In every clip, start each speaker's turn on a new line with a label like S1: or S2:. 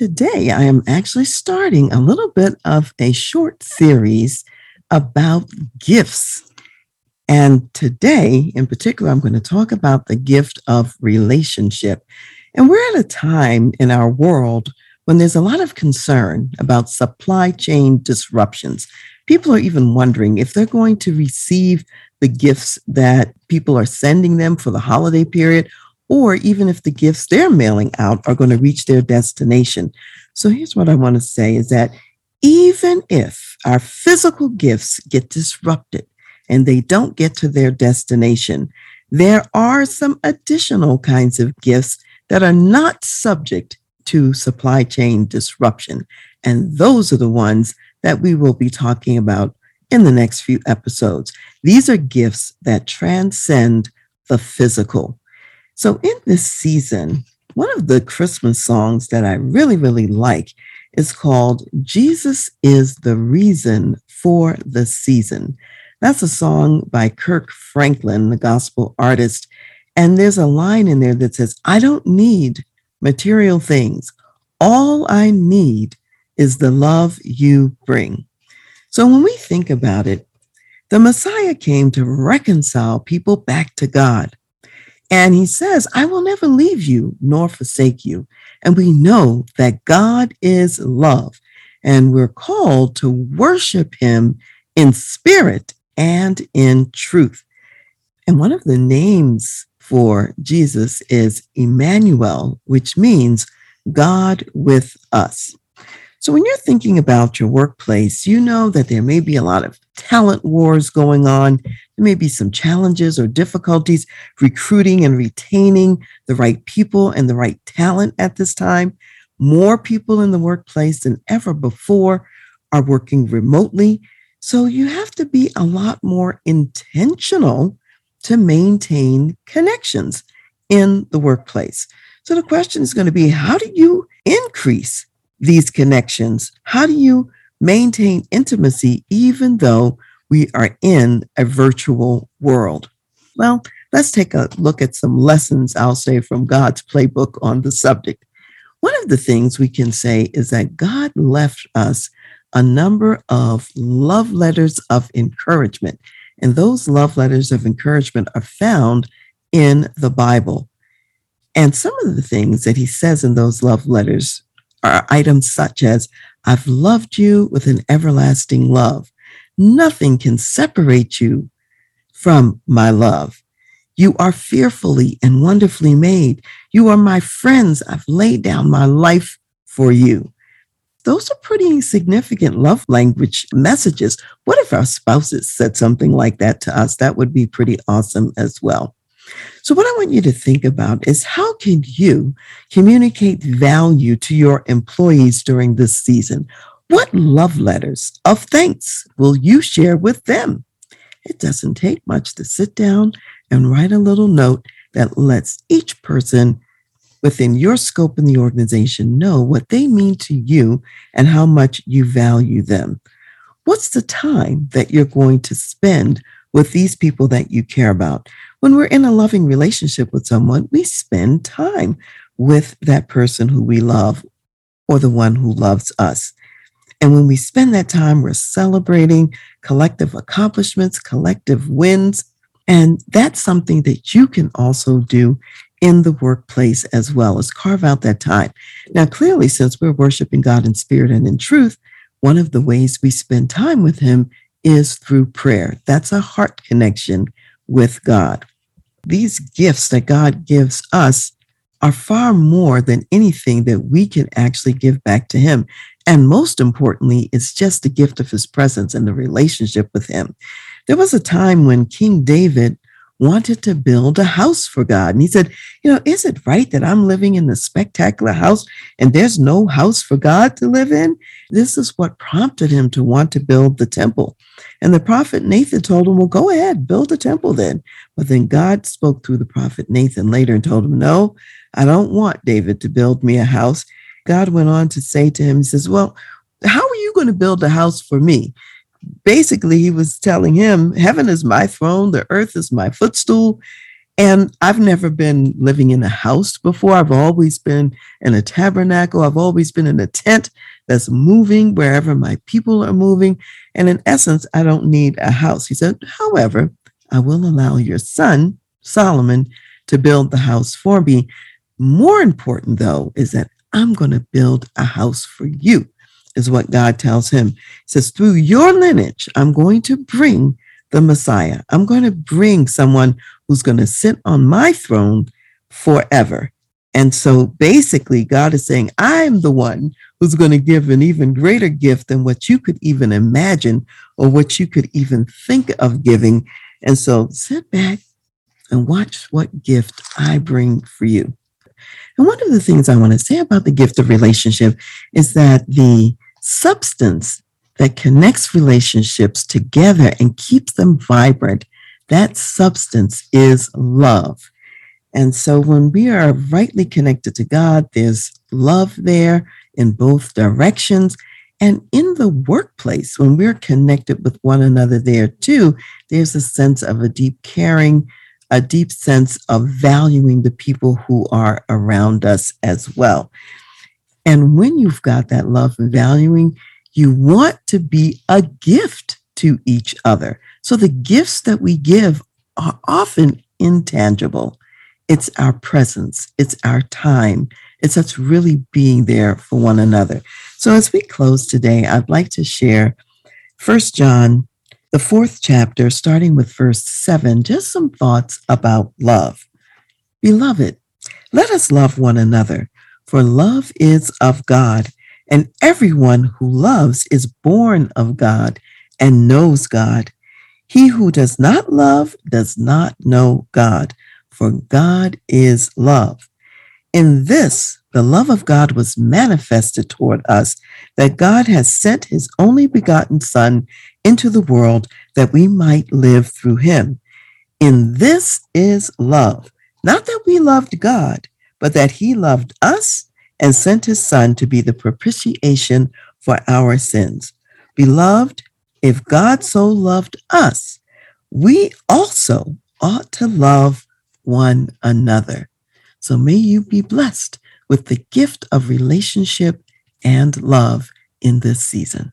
S1: Today, I am actually starting a little bit of a short series about gifts. And today, in particular, I'm going to talk about the gift of relationship. And we're at a time in our world when there's a lot of concern about supply chain disruptions. People are even wondering if they're going to receive the gifts that people are sending them for the holiday period, or even if the gifts they're mailing out are going to reach their destination. So here's what I want to say is that even if our physical gifts get disrupted and they don't get to their destination, there are some additional kinds of gifts that are not subject to supply chain disruption. And those are the ones that we will be talking about in the next few episodes. These are gifts that transcend the physical. So, in this season, one of the Christmas songs that I really, really like is called Jesus is the Reason for the Season. That's a song by Kirk Franklin, the gospel artist. And there's a line in there that says, I don't need material things. All I need is the love you bring. So when we think about it, the Messiah came to reconcile people back to God. And he says, I will never leave you nor forsake you. And we know that God is love, and we're called to worship him in spirit and in truth. And one of the names for Jesus is Emmanuel, which means God with us. So when you're thinking about your workplace, you know that there may be a lot of talent wars going on. There may be some challenges or difficulties recruiting and retaining the right people and the right talent at this time. More people in the workplace than ever before are working remotely. So you have to be a lot more intentional to maintain connections in the workplace. So the question is going to be how do you increase these connections? How do you maintain intimacy even though we are in a virtual world? Well, let's take a look at some lessons, I'll say, from God's playbook on the subject. One of the things we can say is that God left us a number of love letters of encouragement. And those love letters of encouragement are found in the Bible. And some of the things that he says in those love letters are items such as, I've loved you with an everlasting love. Nothing can separate you from my love. You are fearfully and wonderfully made. You are my friends. I've laid down my life for you. Those are pretty significant love language messages. What if our spouses said something like that to us? That would be pretty awesome as well. So, what I want you to think about is how can you communicate value to your employees during this season? What love letters of thanks will you share with them? It doesn't take much to sit down and write a little note that lets each person within your scope in the organization know what they mean to you and how much you value them. What's the time that you're going to spend with these people that you care about? When we're in a loving relationship with someone, we spend time with that person who we love or the one who loves us. And when we spend that time, we're celebrating collective accomplishments, collective wins. And that's something that you can also do in the workplace as well as carve out that time. Now, clearly, since we're worshiping God in spirit and in truth, one of the ways we spend time with Him is through prayer. That's a heart connection with God. These gifts that God gives us are far more than anything that we can actually give back to Him. And most importantly, it's just the gift of His presence and the relationship with Him. There was a time when King David wanted to build a house for God. And he said, You know, is it right that I'm living in this spectacular house and there's no house for God to live in? This is what prompted him to want to build the temple. And the prophet Nathan told him, Well, go ahead, build a temple then. But then God spoke through the prophet Nathan later and told him, No, I don't want David to build me a house. God went on to say to him, He says, Well, how are you going to build a house for me? Basically he was telling him heaven is my throne the earth is my footstool and i've never been living in a house before. I've always been in a tabernacle. I've always been in a tent that's moving wherever my people are moving. And in essence i don't need a house. He said however i will allow your son solomon to build the house for me. More important though is that i'm going to build a house for you is what God tells him. He says, Through your lineage, I'm going to bring the Messiah. I'm going to bring someone who's going to sit on my throne forever. And so basically, God is saying, I'm the one who's going to give an even greater gift than what you could even imagine or what you could even think of giving. And so sit back and watch what gift I bring for you. And one of the things I want to say about the gift of relationship is that the substance that connects relationships together and keeps them vibrant, that substance is love. And so when we are rightly connected to God, there's love there in both directions. And in the workplace, when we're connected with one another there too, there's a sense of a deep caring, a deep sense of valuing the people who are around us as well. And when you've got that love and valuing, you want to be a gift to each other. So the gifts that we give are often intangible. It's our presence, it's our time, it's us really being there for one another. So as we close today, I'd like to share First John, the fourth chapter, starting with verse 7, just some thoughts about love. Beloved, let us love one another for love is of God, and everyone who loves is born of God and knows God. He who does not love does not know God, for God is love. In this, the love of God was manifested toward us, that God has sent his only begotten Son into the world that we might live through him. In this is love, not that we loved God, but that he loved us and sent his son to be the propitiation for our sins. Beloved, if God so loved us, we also ought to love one another. So may you be blessed with the gift of relationship and love in this season.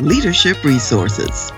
S1: leadership resources.